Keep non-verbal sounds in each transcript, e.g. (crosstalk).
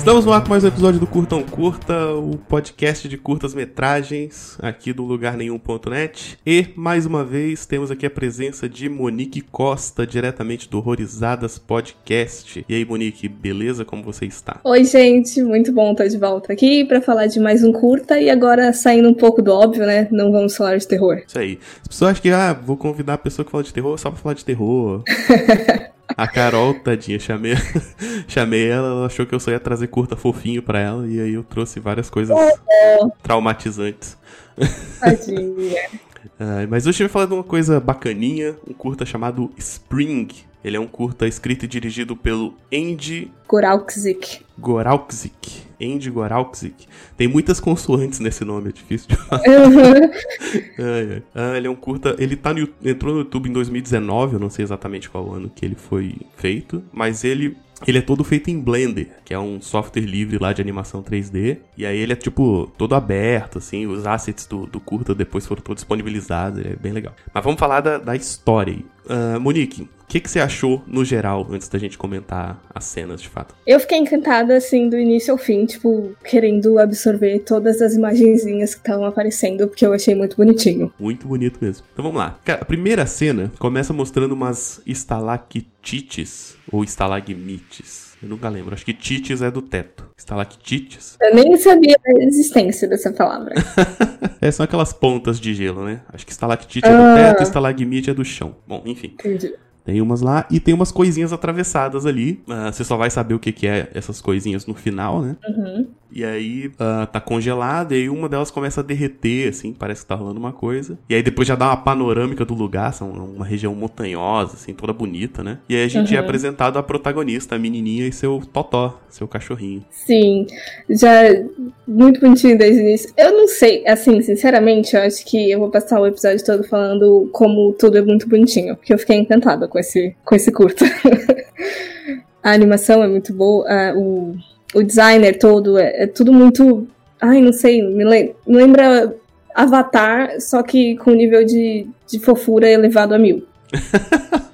Estamos no ar com mais um episódio do Curtão Curta, o podcast de curtas metragens aqui do lugar nenhum.net. E mais uma vez temos aqui a presença de Monique Costa, diretamente do Horrorizadas Podcast. E aí, Monique, beleza? Como você está? Oi, gente, muito bom estar de volta aqui para falar de mais um curta e agora saindo um pouco do óbvio, né? Não vamos falar de terror. Isso aí. As pessoas acham que, ah, vou convidar a pessoa que fala de terror só pra falar de terror. (laughs) A Carol, tadinha, chamei, (laughs) chamei ela, ela achou que eu só ia trazer curta fofinho pra ela, e aí eu trouxe várias coisas traumatizantes. Tadinha. (laughs) Ah, mas hoje eu vou falar de uma coisa bacaninha, um curta chamado Spring. Ele é um curta escrito e dirigido pelo Andy Goralczyk. Goralczyk. Andy Goralczyk. Tem muitas consoantes nesse nome, é difícil de falar. (laughs) Ai, ai. Ah, ele é um curta. Ele tá no, entrou no YouTube em 2019, eu não sei exatamente qual ano que ele foi feito, mas ele. Ele é todo feito em Blender, que é um software livre lá de animação 3D. E aí ele é, tipo, todo aberto, assim. Os assets do, do curta depois foram todos disponibilizados. É bem legal. Mas vamos falar da, da história aí. Ah, Monique, que, que você achou no geral, antes da gente comentar as cenas de fato? Eu fiquei encantada, assim, do início ao fim, tipo, querendo absorver todas as imagenzinhas que estavam aparecendo, porque eu achei muito bonitinho. Muito bonito mesmo. Então vamos lá. Cara, a primeira cena começa mostrando umas estalactites ou estalagmites. Eu nunca lembro. Acho que tites é do teto. Estalactites. Eu nem sabia da existência dessa palavra. (laughs) é, são aquelas pontas de gelo, né? Acho que estalactite é do Ah. teto, estalagmite é do chão. Bom, enfim. Entendi. Tem umas lá e tem umas coisinhas atravessadas ali. Ah, você só vai saber o que, que é essas coisinhas no final, né? Uhum. E aí ah, tá congelada e aí uma delas começa a derreter, assim, parece que tá rolando uma coisa. E aí depois já dá uma panorâmica do lugar, são uma região montanhosa, assim, toda bonita, né? E aí a gente é Uhum. apresentado a protagonista, a menininha e seu totó, seu cachorrinho. Sim, já muito bonitinho desde o início. Eu não sei, assim, sinceramente, eu acho que eu vou passar o episódio todo falando como tudo é muito bonitinho, porque eu fiquei encantada com esse, com esse curta. (laughs) a animação é muito boa, o, o designer todo é, é tudo muito. Ai, não sei, me, lem- me lembra Avatar, só que com nível de, de fofura elevado a mil. (laughs)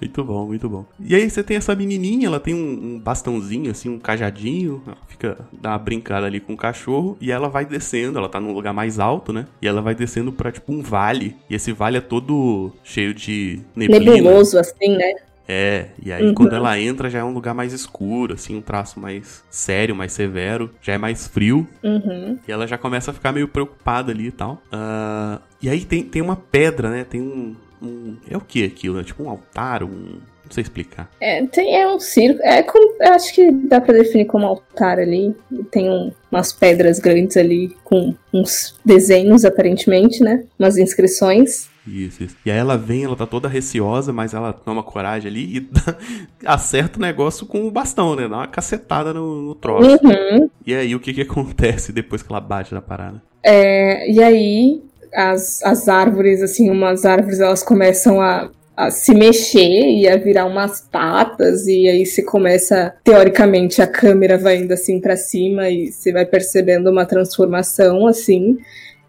Muito bom, muito bom. E aí você tem essa menininha, ela tem um, um bastãozinho, assim, um cajadinho, ela fica, dá uma brincada ali com o cachorro, e ela vai descendo, ela tá num lugar mais alto, né? E ela vai descendo pra, tipo, um vale, e esse vale é todo cheio de neblina. Nebuloso, assim, né? É, e aí Uhum. quando ela entra já é um lugar mais escuro, assim, um traço mais sério, mais severo, já é mais frio, Uhum. e ela já começa a ficar meio preocupada ali e tal. Ah, e aí tem, tem uma pedra, né? Tem um, um- É o que aquilo? É tipo um altar, um. Não sei explicar. É, tem, é um circo. É como, eu acho que dá pra definir como altar ali. Tem um- umas pedras grandes ali com uns desenhos, aparentemente, né? Umas inscrições. Isso, isso. E aí ela vem, ela tá toda receosa, mas ela toma coragem ali e dá- (laughs) acerta o negócio com o bastão, né? Dá uma cacetada no, no troço. Uhum. E aí o que que acontece depois que ela bate na parada? É, e aí, as, as árvores, assim, umas árvores, elas começam a, a se mexer e a virar umas patas. E aí você começa, teoricamente, a câmera vai indo assim pra cima e você vai percebendo uma transformação, assim.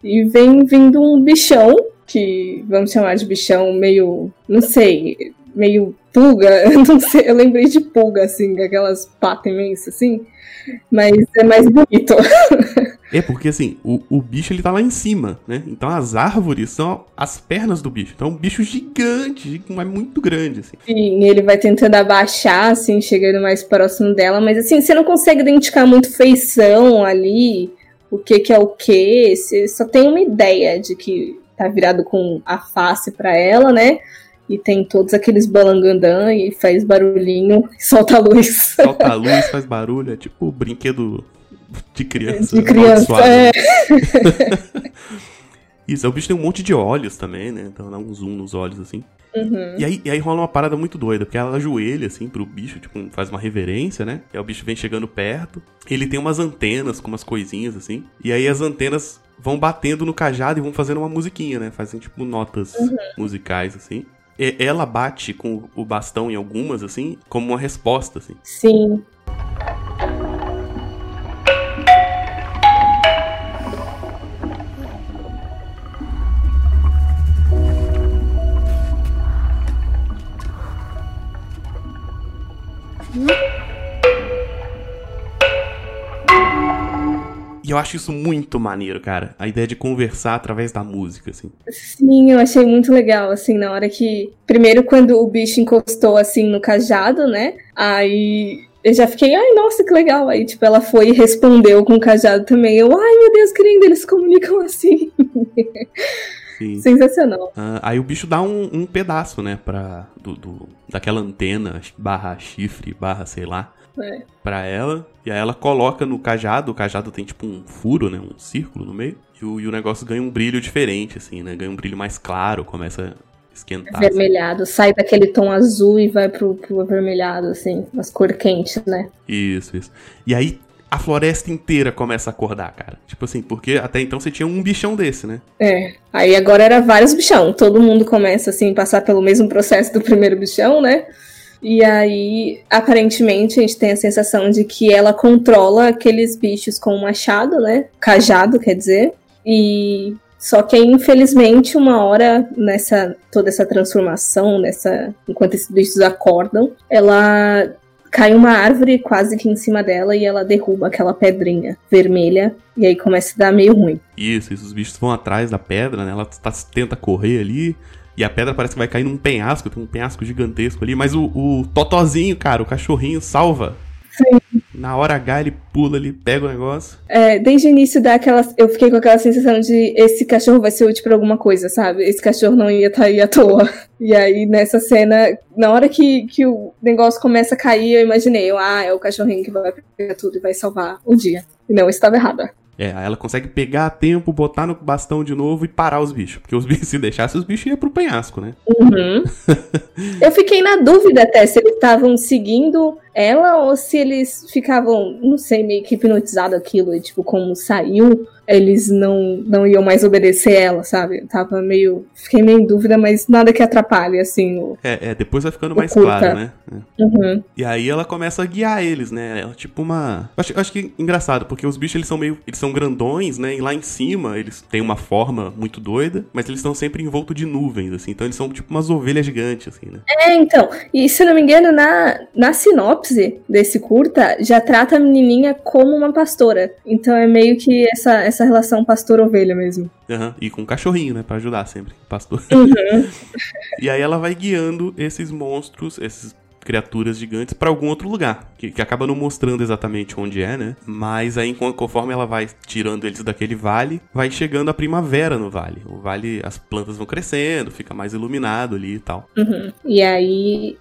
E vem vindo um bichão, que vamos chamar de bichão meio, não sei, meio pulga, (laughs) eu não sei, eu lembrei de pulga, assim, aquelas patas imensas, assim, mas é mais bonito. (laughs) É porque assim, o, o bicho ele tá lá em cima, né? Então as árvores são as pernas do bicho. Então é um bicho gigante, gi- mas muito grande, assim. Sim, ele vai tentando abaixar, assim, chegando mais próximo dela, mas assim, você não consegue identificar muito feição ali, o que que é o que, você só tem uma ideia de que tá virado com a face pra ela, né? E tem todos aqueles balangandã e faz barulhinho e (laughs) solta a luz. Solta a luz, faz barulho, é tipo brinquedo de criança. De criança, amaldiçoado. é. (laughs) Isso, o bicho tem um monte de olhos também, né? Então dá um zoom nos olhos, assim. Uhum. E aí, e aí rola uma parada muito doida, porque ela ajoelha, assim, pro bicho, tipo, faz uma reverência, né? E aí o bicho vem chegando perto. Ele tem umas antenas com umas coisinhas, assim. E aí as antenas vão batendo no cajado e vão fazendo uma musiquinha, né? Fazem, tipo, notas musicais, assim. E ela bate com o bastão em algumas, assim, como uma resposta, assim. Sim. Eu acho isso muito maneiro, cara. A ideia de conversar através da música, assim. Sim, eu achei muito legal, assim, na hora que. Primeiro, quando o bicho encostou, assim, no cajado, né? Aí eu já fiquei, ai, nossa, que legal. Aí, tipo, ela foi e respondeu com o cajado também. Eu, ai, meu Deus, que lindo, eles se comunicam assim. (laughs) Sim. Sensacional. Uh, aí o bicho dá um, um pedaço, né, pra, do, do, daquela antena, barra chifre, barra sei lá, é. pra ela. E aí ela coloca no cajado, o cajado tem tipo um furo, né, um círculo no meio. E o, e o negócio ganha um brilho diferente, assim, né, ganha um brilho mais claro, começa esquentar. Avermelhado, assim. sai daquele tom azul e vai pro, pro avermelhado, assim, as cor quentes, né? Isso, isso. E aí a floresta inteira começa a acordar, cara. Tipo assim, porque até então você tinha um bichão desse, né? É. Aí agora era vários bichão. Todo mundo começa, assim, passar pelo mesmo processo do primeiro bichão, né? E aí, aparentemente, a gente tem a sensação de que ela controla aqueles bichos com um machado, né? Cajado, quer dizer. E só que infelizmente, uma hora nessa toda essa transformação, nessa enquanto esses bichos acordam, ela cai uma árvore quase que em cima dela e ela derruba aquela pedrinha vermelha e aí começa a dar meio ruim. Isso, isso os bichos vão atrás da pedra, né? Ela tá, tenta correr ali. E a pedra parece que vai cair num penhasco, tem um penhasco gigantesco ali, mas o, o Totozinho, cara, o cachorrinho, salva Sim. Na hora H ele pula, ele pega o negócio. É, desde o início dá aquela, eu fiquei com aquela sensação de esse cachorro vai ser útil pra alguma coisa, sabe? Esse cachorro não ia estar tá aí à toa. E aí nessa cena, na hora que, que o negócio começa a cair, eu imaginei, ah, é o cachorrinho que vai pegar tudo e vai salvar o dia. E não, estava errada. É, ela consegue pegar a tempo, botar no bastão de novo e parar os bichos. Porque os (laughs) bichos, se deixasse, os bichos iam pro penhasco, né? Uhum. (laughs) eu fiquei na dúvida até se eles estavam seguindo ela ou se eles ficavam, não sei, meio que hipnotizado aquilo, e tipo, como saiu, eles não, não iam mais obedecer ela, sabe? Eu tava meio. Fiquei meio em dúvida, mas nada que atrapalhe, assim. O, é, é, depois vai ficando mais curta. claro, né? É. Uhum. E aí ela começa a guiar eles, né? Ela, tipo uma. Eu acho, eu acho que é engraçado, porque os bichos eles são meio. Eles são grandões, né? E lá em cima eles têm uma forma muito doida, mas eles estão sempre envolto de nuvens, assim. Então eles são tipo umas ovelhas gigantes, assim, né? É, então. E se não me engano, na, na sinopse desse curta, já trata a menininha como uma pastora. Então é meio que essa, essa relação pastor-ovelha mesmo. Uhum. E com um cachorrinho, né? Pra ajudar sempre, pastor. Uhum. (laughs) e aí ela vai guiando esses monstros, esses criaturas gigantes para algum outro lugar, que, que, acaba não mostrando exatamente onde é, né? Mas aí conforme ela vai tirando eles daquele vale, vai chegando a primavera no vale. O vale, as plantas vão crescendo, fica mais iluminado ali e tal. Uhum. E aí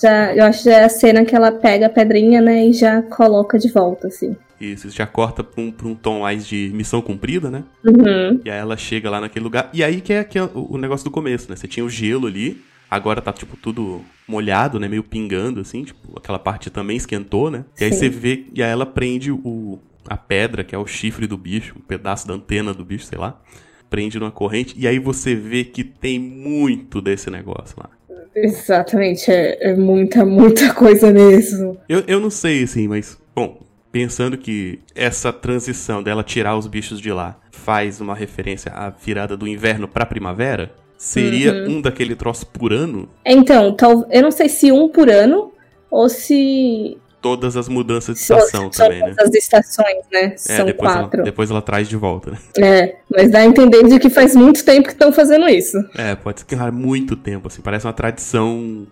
já, eu acho que é a cena que ela pega a pedrinha, né, e já coloca de volta, assim. Isso, já corta pra um, pra um tom mais de missão cumprida, né? Uhum. E aí ela chega lá naquele lugar. E aí que é, que é o, o negócio do começo, né? Você tinha o gelo ali, agora tá, tipo, tudo molhado, né? Meio pingando, assim, tipo, aquela parte também esquentou, né? E aí Sim. você vê, e aí ela prende o, a pedra, que é o chifre do bicho, um pedaço da antena do bicho, sei lá. Prende numa corrente, e aí você vê que tem muito desse negócio lá. Exatamente, é, é muita, muita coisa mesmo. Eu, eu não sei, assim, mas, bom, pensando que essa transição dela tirar os bichos de lá faz uma referência à virada do inverno pra primavera, seria uhum. um daquele troço por ano? Então, tal, eu não sei se um por ano ou se todas as mudanças de estação são, também, né? As estações, né? É, são depois quatro. Ela, depois ela traz de volta, né? É, mas dá a entender de que faz muito tempo que estão fazendo isso. É, pode ser que muito tempo, assim, parece uma tradição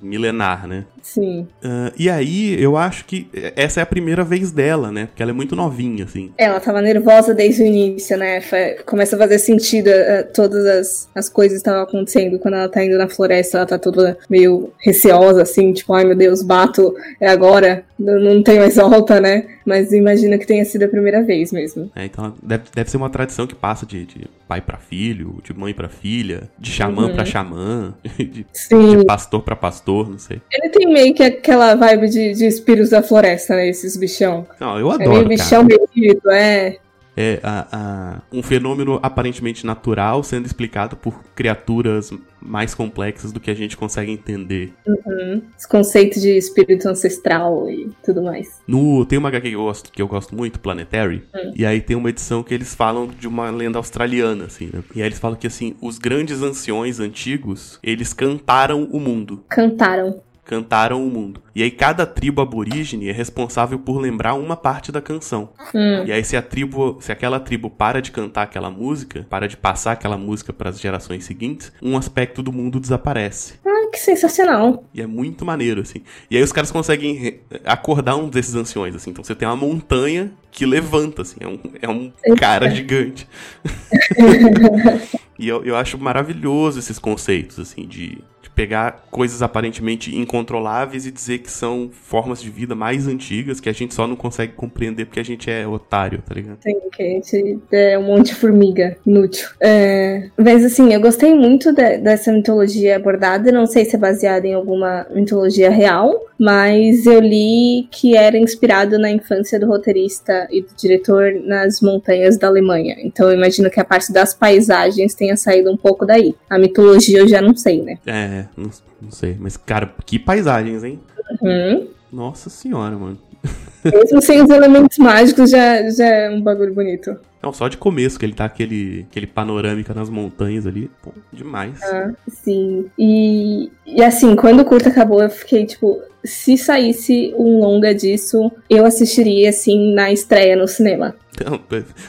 milenar, né? Sim. Uh, e aí, eu acho que essa é a primeira vez dela, né? Porque ela é muito novinha, assim. Ela tava nervosa desde o início, né? Começa a fazer sentido uh, todas as, as coisas que estavam acontecendo. Quando ela tá indo na floresta, ela tá toda meio receosa, assim, tipo, ai meu Deus, bato, é agora, não, não tem mais volta, né? Mas imagina que tenha sido a primeira vez mesmo. É, então deve, deve ser uma tradição que passa de, de pai para filho, de mãe para filha, de xamã uhum. para xamã, (laughs) de, de pastor para pastor, não sei. Ele tem meio que aquela vibe de, de espíritos da floresta, né? Esses bichão. Não, eu adoro. É meio bichão meio é é a, a, um fenômeno aparentemente natural sendo explicado por criaturas mais complexas do que a gente consegue entender. Uhum. Os conceitos de espírito ancestral e tudo mais. No, tem uma HQ que eu gosto, que eu gosto muito, Planetary, uhum. e aí tem uma edição que eles falam de uma lenda australiana, assim, né? E aí eles falam que, assim, os grandes anciões antigos, eles cantaram o mundo. Cantaram. Cantaram o mundo. E aí cada tribo aborígene é responsável por lembrar uma parte da canção. Hum. E aí se a tribo, se aquela tribo para de cantar aquela música, para de passar aquela música para as gerações seguintes, um aspecto do mundo desaparece. Ah, que sensacional. E é muito maneiro assim. E aí os caras conseguem acordar um desses anciões assim. Então você tem uma montanha que levanta assim, é um, é um cara gigante. (laughs) E eu, eu acho maravilhoso esses conceitos, assim, de, de pegar coisas aparentemente incontroláveis e dizer que são formas de vida mais antigas que a gente só não consegue compreender porque a gente é otário, tá ligado? Sim, que a gente é um monte de formiga inútil. É, mas assim, eu gostei muito de- dessa mitologia abordada. Não sei se é baseada em alguma mitologia real, mas eu li que era inspirado na infância do roteirista e do diretor nas montanhas da Alemanha. Então eu imagino que a parte das paisagens tenha saído um pouco daí. A mitologia eu já não sei, né? É, não, não sei. Mas, cara, que paisagens, hein? Uhum. Nossa senhora, mano. (laughs) Mesmo sem os elementos mágicos já, já é um bagulho bonito. Não, só de começo, que ele tá aquele, aquele panorâmica nas montanhas ali. Pô, demais. Sim. E, e assim, quando o curto acabou, eu fiquei tipo, se saísse um longa disso, eu assistiria assim na estreia no cinema. Então,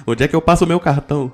onde é que eu passo o meu cartão?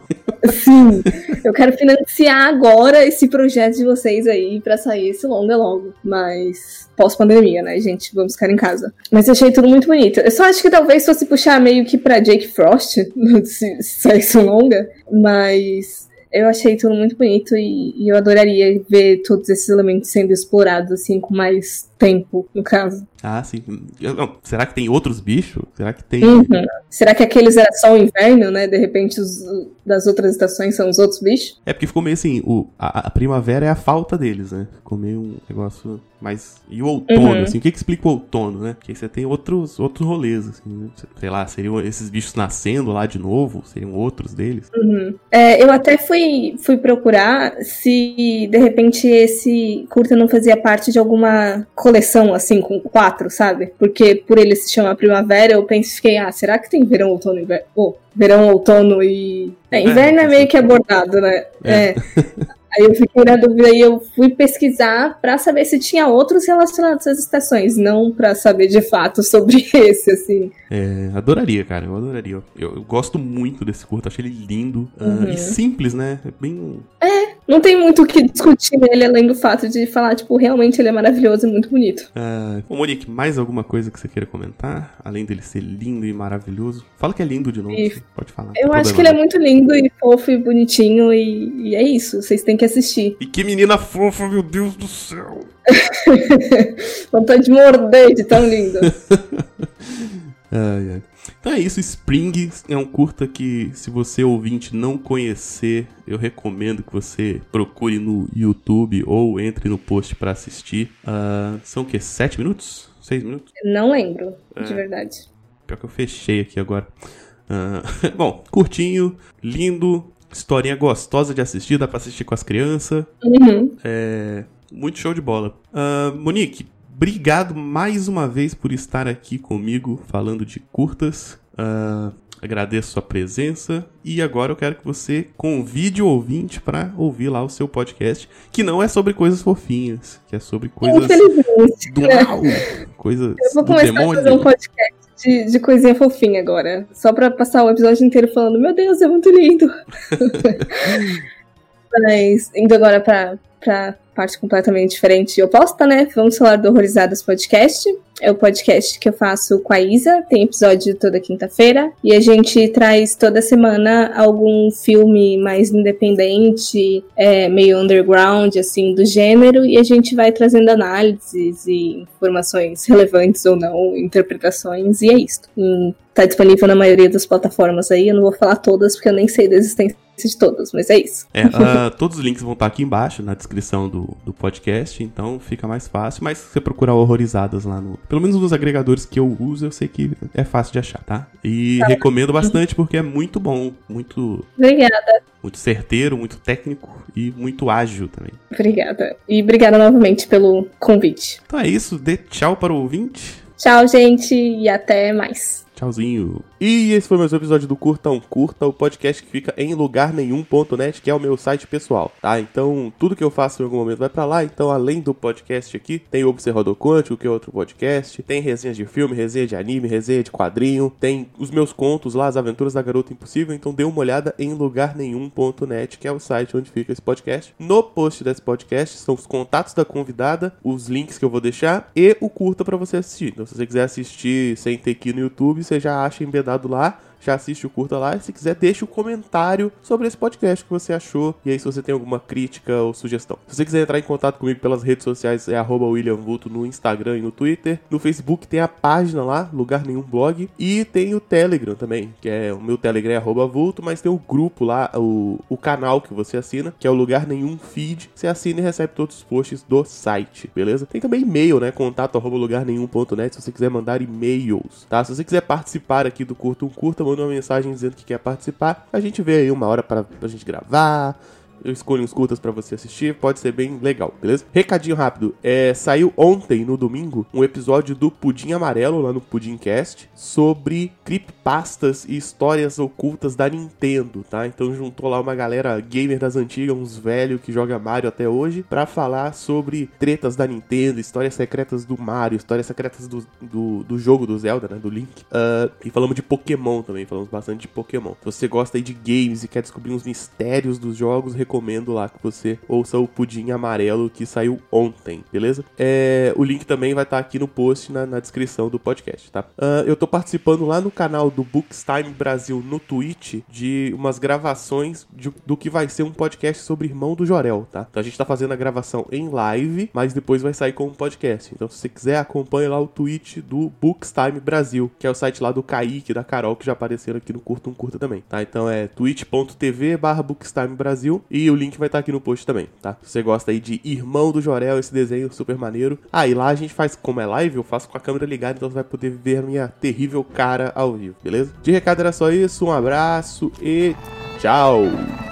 Sim, eu quero financiar agora esse projeto de vocês aí pra sair esse longa logo. Mas pós-pandemia, né, gente? Vamos ficar em casa. Mas eu achei tudo muito bonito. Eu só acho que talvez fosse puxar meio que pra Jake Frost, (laughs) se, se saísse longa. Mas eu achei tudo muito bonito e, e eu adoraria ver todos esses elementos sendo explorados, assim, com mais tempo, no caso. Ah, sim. Não, será que tem outros bichos? Será que tem. Uhum. Será que aqueles era só o inverno, né? De repente os das outras estações são os outros bichos? É porque ficou meio assim, o, a, a primavera é a falta deles, né? Ficou meio um negócio mais. E o outono, Uhum. assim, o que que explica o outono, né? Porque aí você tem outros, outros rolês, assim, né? Sei lá, seriam esses bichos nascendo lá de novo, seriam outros deles. É, eu até fui, fui procurar se de repente esse curta não fazia parte de alguma coleção, assim, com quatro, sabe? Porque por ele se chamar primavera, eu pensei, ah, será que tem verão, outono e inverno? Oh, verão, outono e. É, inverno é meio que abordado, né? É. É. (laughs) Aí eu fiquei na dúvida e eu fui pesquisar pra saber se tinha outros relacionados às estações, não pra saber de fato sobre (laughs) esse, assim. É, adoraria, cara, eu adoraria. Eu, eu gosto muito desse curto, achei ele lindo ah, Uhum. e simples, né? É bem. Não tem muito o que discutir nele, além do fato de falar, tipo, realmente ele é maravilhoso e muito bonito. Ah, ô, Monique, mais alguma coisa que você queira comentar? Além dele ser lindo e maravilhoso? Fala que é lindo de novo, pode falar. Eu acho que ele é muito lindo e fofo e bonitinho, e, e é isso, vocês têm que assistir. E que menina fofa, meu Deus do céu! (laughs) Vontade de morder de tão lindo. (laughs) Ai, ai. Então é isso, Spring é um curta que, se você ouvinte não conhecer, eu recomendo que você procure no YouTube ou entre no post pra assistir. Ah, são o quê? Sete minutos? Seis minutos? Não lembro, É. de verdade. Pior que eu fechei aqui agora. Ah, (laughs) bom, curtinho, lindo, historinha gostosa de assistir, dá pra assistir com as crianças. Uhum. É, muito show de bola. Ah, Monique, obrigado mais uma vez por estar aqui comigo falando de curtas. Ah, agradeço sua presença e agora eu quero que você convide o ouvinte para ouvir lá o seu podcast, que não é sobre coisas fofinhas, que é sobre coisas do mal, coisas Eu vou do começar a demônio. fazer um podcast de, de coisinha fofinha agora. Só pra passar o episódio inteiro falando, meu Deus, é muito lindo. (laughs) Mas indo agora pra, pra parte completamente diferente e oposta, né? Vamos falar do Horrorizadas Podcast. É o podcast que eu faço com a Isa. Tem episódio toda quinta-feira. E a gente traz toda semana algum filme mais independente, é, meio underground, assim, do gênero. E a gente vai trazendo análises e informações relevantes ou não, interpretações. E é isso. Hum, tá disponível na maioria das plataformas aí. Eu não vou falar todas porque eu nem sei da existência de todas, mas é isso. É, ah, (laughs) todos os links vão estar aqui embaixo na descrição do, do podcast, então fica mais fácil. Mas se você procurar horrorizadas lá no. Pelo menos nos agregadores que eu uso, eu sei que é fácil de achar, tá? E recomendo bastante porque é muito bom, muito, Obrigada. muito certeiro, muito técnico e muito ágil também. Obrigada. E obrigada novamente pelo convite. Então é isso, dê tchau para o ouvinte. Tchau, gente, e até mais. Tchauzinho. E esse foi mais um episódio do Curta um Curta, o podcast que fica em lugar nenhum.net, que é o meu site pessoal, tá? Então, tudo que eu faço em algum momento vai para lá. Então, além do podcast aqui, tem o Observador Quântico, que é outro podcast, tem resenhas de filme, resenha de anime, resenha de quadrinho, tem os meus contos lá, as aventuras da Garota Impossível. Então, dê uma olhada em lugar nenhum.net, que é o site onde fica esse podcast. No post desse podcast são os contatos da convidada, os links que eu vou deixar e o curta para você assistir. Então, se você quiser assistir sem ter que no YouTube, você já acha embedado lá já assiste o curta lá. E se quiser, deixe um comentário sobre esse podcast que você achou. E aí, se você tem alguma crítica ou sugestão. Se você quiser entrar em contato comigo pelas redes sociais, é @williamvulto no Instagram e no Twitter. No Facebook tem a página lá, Lugar Nenhum Blog. E tem o Telegram também, que é o meu Telegram é vulto, mas tem o grupo lá, o, o canal que você assina, que é o Lugar Nenhum Feed. Você assina e recebe todos os posts do site, beleza? Tem também e-mail, né? Contato arroba lugarnenhum.net se você quiser mandar e-mails, tá? Se você quiser participar aqui do Curto um Curta, manda uma mensagem dizendo que quer participar. A gente vê aí uma hora para a gente gravar eu escolho uns curtas para você assistir, pode ser bem legal, beleza? Recadinho rápido, é, saiu ontem, no domingo, um episódio do Pudim Amarelo, lá no Pudimcast, sobre creepypastas e histórias ocultas da Nintendo, tá? Então juntou lá uma galera gamer das antigas, uns velhos que joga Mario até hoje, para falar sobre tretas da Nintendo, histórias secretas do Mario, histórias secretas do, do, do jogo do Zelda, né, do Link. Uh, e falamos de Pokémon também, falamos bastante de Pokémon. Se você gosta aí de games e quer descobrir uns mistérios dos jogos, lá que você ouça o Pudim Amarelo que saiu ontem, beleza? É, o link também vai estar tá aqui no post, na, na, descrição do podcast, tá? Uh, eu tô participando lá no canal do Bookstime Brasil no Twitch de umas gravações de, do que vai ser um podcast sobre Irmão do Jorel, tá? Então a gente tá fazendo a gravação em live, mas depois vai sair como podcast. Então se você quiser, acompanhe lá o Twitch do Bookstime Brasil, que é o site lá do Kaique, da Carol, que já apareceram aqui no Curto um Curta também, tá? Então é twitch.tv barra Bookstime Brasil e e o link vai estar aqui no post também, tá? Se você gosta aí de Irmão do Jorel, esse desenho super maneiro. Ah, e lá a gente faz, como é live, eu faço com a câmera ligada, então você vai poder ver minha terrível cara ao vivo, beleza? De recado era só isso, um abraço e tchau!